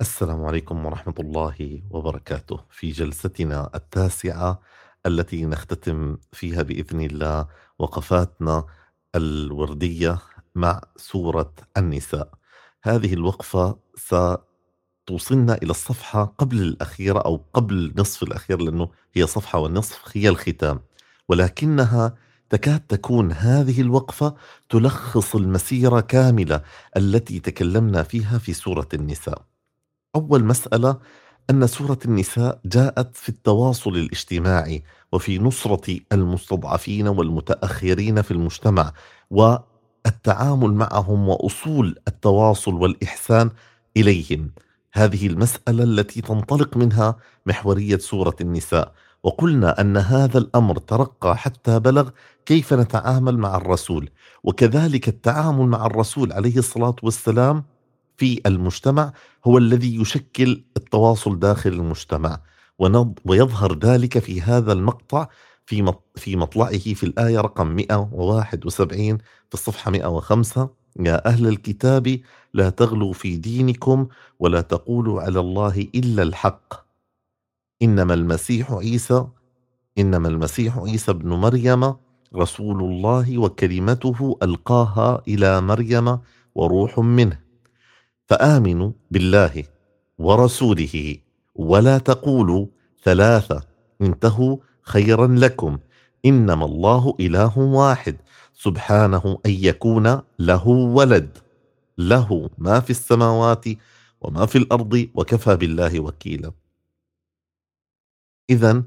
السلام عليكم ورحمة الله وبركاته. في جلستنا التاسعة التي نختتم فيها بإذن الله وقفاتنا الوردية مع سورة النساء. هذه الوقفة ستوصلنا إلى الصفحة قبل الأخيرة أو قبل نصف الأخير لأنه هي صفحة والنصف هي الختام ولكنها تكاد تكون هذه الوقفة تلخص المسيرة كاملة التي تكلمنا فيها في سورة النساء. أول مسألة أن سورة النساء جاءت في التواصل الاجتماعي وفي نصرة المستضعفين والمتأخرين في المجتمع والتعامل معهم وأصول التواصل والإحسان إليهم. هذه المسألة التي تنطلق منها محورية سورة النساء. وقلنا أن هذا الأمر ترقى حتى بلغ كيف نتعامل مع الرسول. وكذلك التعامل مع الرسول عليه الصلاة والسلام في المجتمع هو الذي يشكل التواصل داخل المجتمع ويظهر ذلك في هذا المقطع في في مطلعه في الآية رقم 171 في الصفحة 105 يا أهل الكتاب لا تغلوا في دينكم ولا تقولوا على الله إلا الحق. إنما المسيح عيسى إنما المسيح عيسى ابن مريم رسول الله وكلمته ألقاها إلى مريم وروح منه. فآمنوا بالله ورسوله ولا تقولوا ثلاثة انتهوا خيرا لكم. إنما الله إله واحد سبحانه أن يكون له ولد. له ما في السماوات وما في الأرض وكفى بالله وكيلا. اذا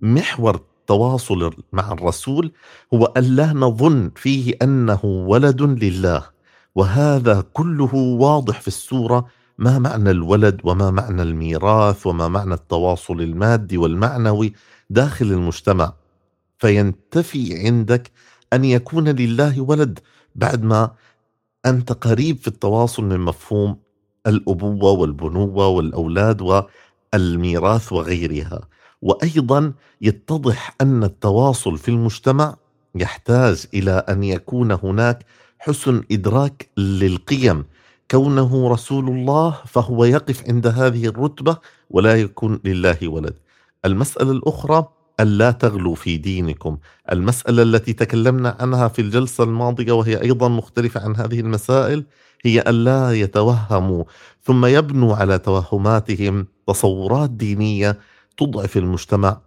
محور التواصل مع الرسول هو أن لا نظن فيه أنه ولد لله. وهذا كله واضح في السورة. ما معنى الولد وما معنى الميراث وما معنى التواصل المادي والمعنوي داخل المجتمع. فينتفي عندك أن يكون لله ولد بعد ما أنت قريب في التواصل من مفهوم الأبوة والبنوة والأولاد والميراث وغيرها. وأيضا يتضح أن التواصل في المجتمع يحتاج إلى أن يكون هناك حسن إدراك للقيم كونه رسول الله فهو يقف عند هذه الرتبة ولا يكون لله ولد. المسألة الأخرى الا تغلوا في دينكم، المسألة التي تكلمنا عنها في الجلسة الماضية وهي أيضا مختلفة عن هذه المسائل هي الا يتوهموا ثم يبنوا على توهماتهم تصورات دينية تضعف المجتمع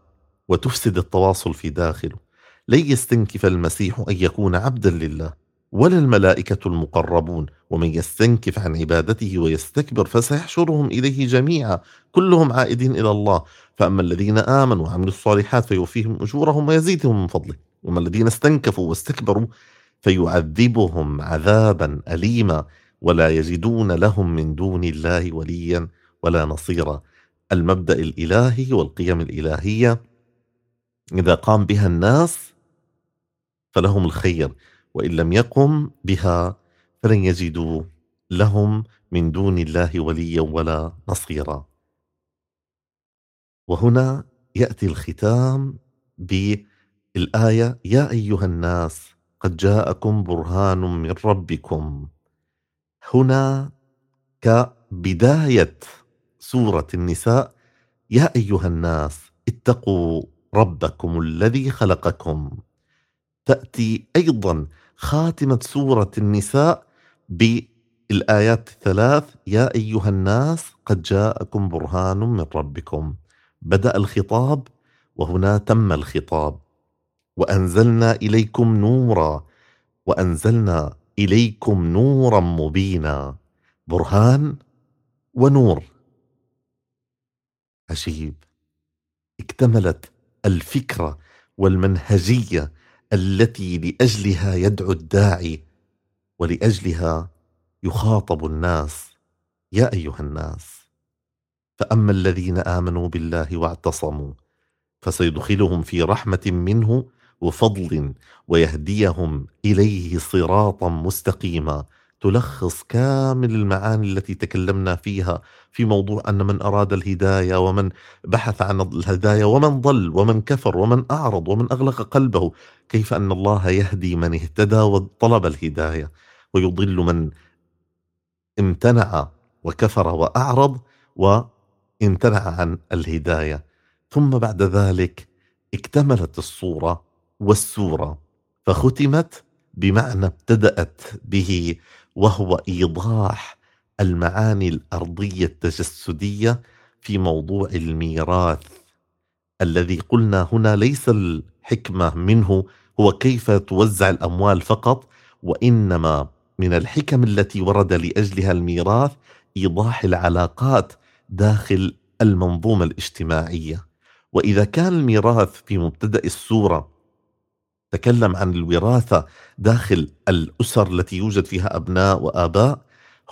وتفسد التواصل في داخله. لن يستنكف المسيح أن يكون عبدا لله ولا الملائكة المقربون ومن يستنكف عن عبادته ويستكبر فسيحشرهم إليه جميعا كلهم عائدين إلى الله. فأما الذين آمنوا وعملوا الصالحات فيوفيهم أجورهم ويزيدهم من فضله وما الذين استنكفوا واستكبروا فيعذبهم عذابا أليما ولا يجدون لهم من دون الله وليا ولا نصيرا. المبدأ الإلهي والقيم الإلهية إذا قام بها الناس فلهم الخير. وإن لم يقم بها فلن يجدوا لهم من دون الله وليا ولا نصيرا. وهنا يأتي الختام بالآية يا أيها الناس قد جاءكم برهان من ربكم. هنا كبداية سورة النساء يا أيها الناس اتقوا ربكم الذي خلقكم. تأتي أيضا خاتمة سورة النساء بالآيات الثلاث يا أيها الناس قد جاءكم برهان من ربكم. بدأ الخطاب وهنا تم الخطاب. وأنزلنا إليكم نورا وأنزلنا إليكم نورا مبينا. برهان ونور. عجيب. اكتملت الفكرة والمنهجية التي لأجلها يدعو الداعي ولأجلها يخاطب الناس. يا أيها الناس فأما الذين آمنوا بالله واعتصموا فسيدخلهم في رحمة منه وفضل ويهديهم إليه صراطا مستقيما. تلخص كامل المعاني التي تكلمنا فيها في موضوع أن من أراد الهداية ومن بحث عن الهداية ومن ضل ومن كفر ومن أعرض ومن أغلق قلبه كيف أن الله يهدي من اهتدى وطلب الهداية ويضل من امتنع وكفر وأعرض وامتنع عن الهداية. ثم بعد ذلك اكتملت الصورة والسورة فختمت بمعنى ابتدأت به. وهو إيضاح المعاني الأرضية التجسدية في موضوع الميراث. الذي قلنا هنا ليس الحكمة منه هو كيف توزع الأموال فقط وإنما من الحكم التي ورد لأجلها الميراث إيضاح العلاقات داخل المنظومة الاجتماعية. وإذا كان الميراث في مبتدأ السوره تكلم عن الوراثة داخل الأسر التي يوجد فيها أبناء وآباء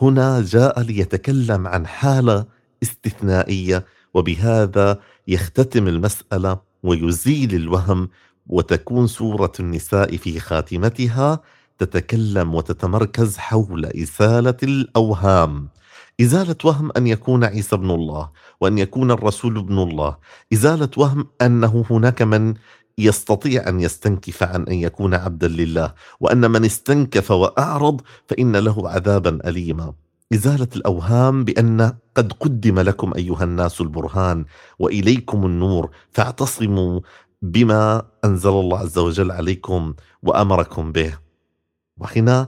هنا جاء ليتكلم عن حالة استثنائية وبهذا يختتم المسألة ويزيل الوهم وتكون سورة النساء في خاتمتها تتكلم وتتمركز حول إزالة الأوهام. إزالة وهم أن يكون عيسى ابن الله وأن يكون الرسول ابن الله. إزالة وهم أنه هناك من يستطيع أن يستنكف عن أن يكون عبدا لله وأن من استنكف وأعرض فإن له عذابا أليما. إزالة الأوهام بأن قد قدم لكم أيها الناس البرهان وإليكم النور فاعتصموا بما أنزل الله عز وجل عليكم وأمركم به. وهنا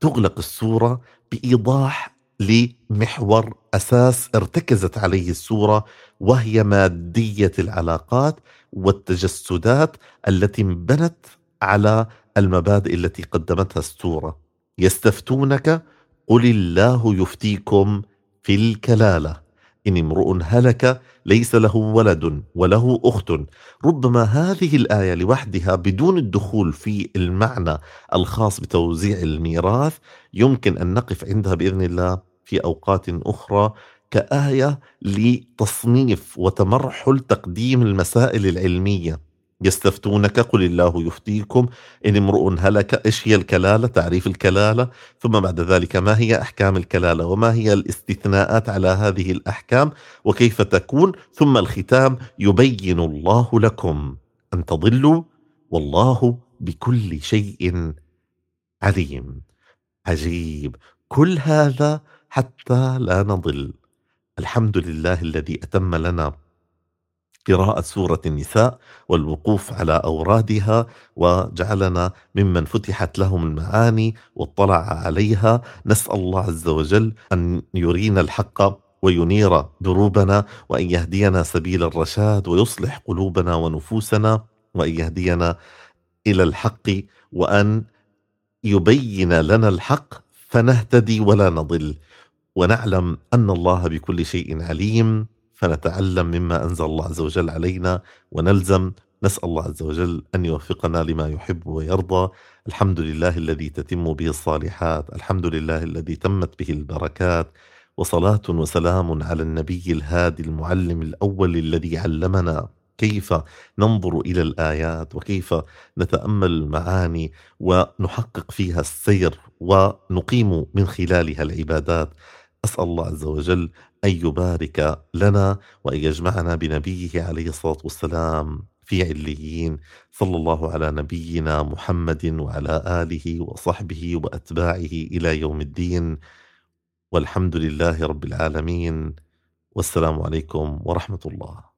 تغلق السورة بإيضاح لمحور أساس ارتكزت عليه السورة وهي مادية العلاقات والتجسدات التي انبنت على المبادئ التي قدمتها السورة يستفتونك قل الله يفتيكم في الكلالة. إن امرؤ هلك ليس له ولد وله أخت. ربما هذه الآية لوحدها بدون الدخول في المعنى الخاص بتوزيع الميراث يمكن أن نقف عندها بإذن الله في أوقات أخرى كآية لتصنيف وتمرحل تقديم المسائل العلمية. يستفتونك قل الله يفتيكم إن امرؤ هلك إيش هي الكلالة؟ تعريف الكلالة. ثم بعد ذلك ما هي أحكام الكلالة؟ وما هي الاستثناءات على هذه الأحكام؟ وكيف تكون؟ ثم الختام يبين الله لكم أن تضلوا والله بكل شيء عليم. عجيب. كل هذا حتى لا نضل. الحمد لله الذي أتم لنا قراءة سورة النساء والوقوف على أورادها وجعلنا ممن فتحت لهم المعاني واطلع عليها. نسأل الله عز وجل أن يرينا الحق وينير دروبنا وأن يهدينا سبيل الرشاد ويصلح قلوبنا ونفوسنا وأن يهدينا إلى الحق وأن يبين لنا الحق فنهتدي ولا نضل. ونعلم أن الله بكل شيء عليم فنتعلم مما أنزل الله عز وجل علينا ونلزم نسأل الله عز وجل أن يوفقنا لما يحب ويرضى. الحمد لله الذي تتم به الصالحات الحمد لله الذي تمت به البركات وصلاة وسلام على النبي الهادي المعلم الأول الذي علمنا كيف ننظر إلى الآيات وكيف نتأمل المعاني ونحقق فيها السير ونقيم من خلالها العبادات. أسأل الله عز وجل أن يبارك لنا وأن يجمعنا بنبيه عليه الصلاة والسلام في عليين صلى الله على نبينا محمد وعلى آله وصحبه وأتباعه إلى يوم الدين. والحمد لله رب العالمين. والسلام عليكم ورحمة الله.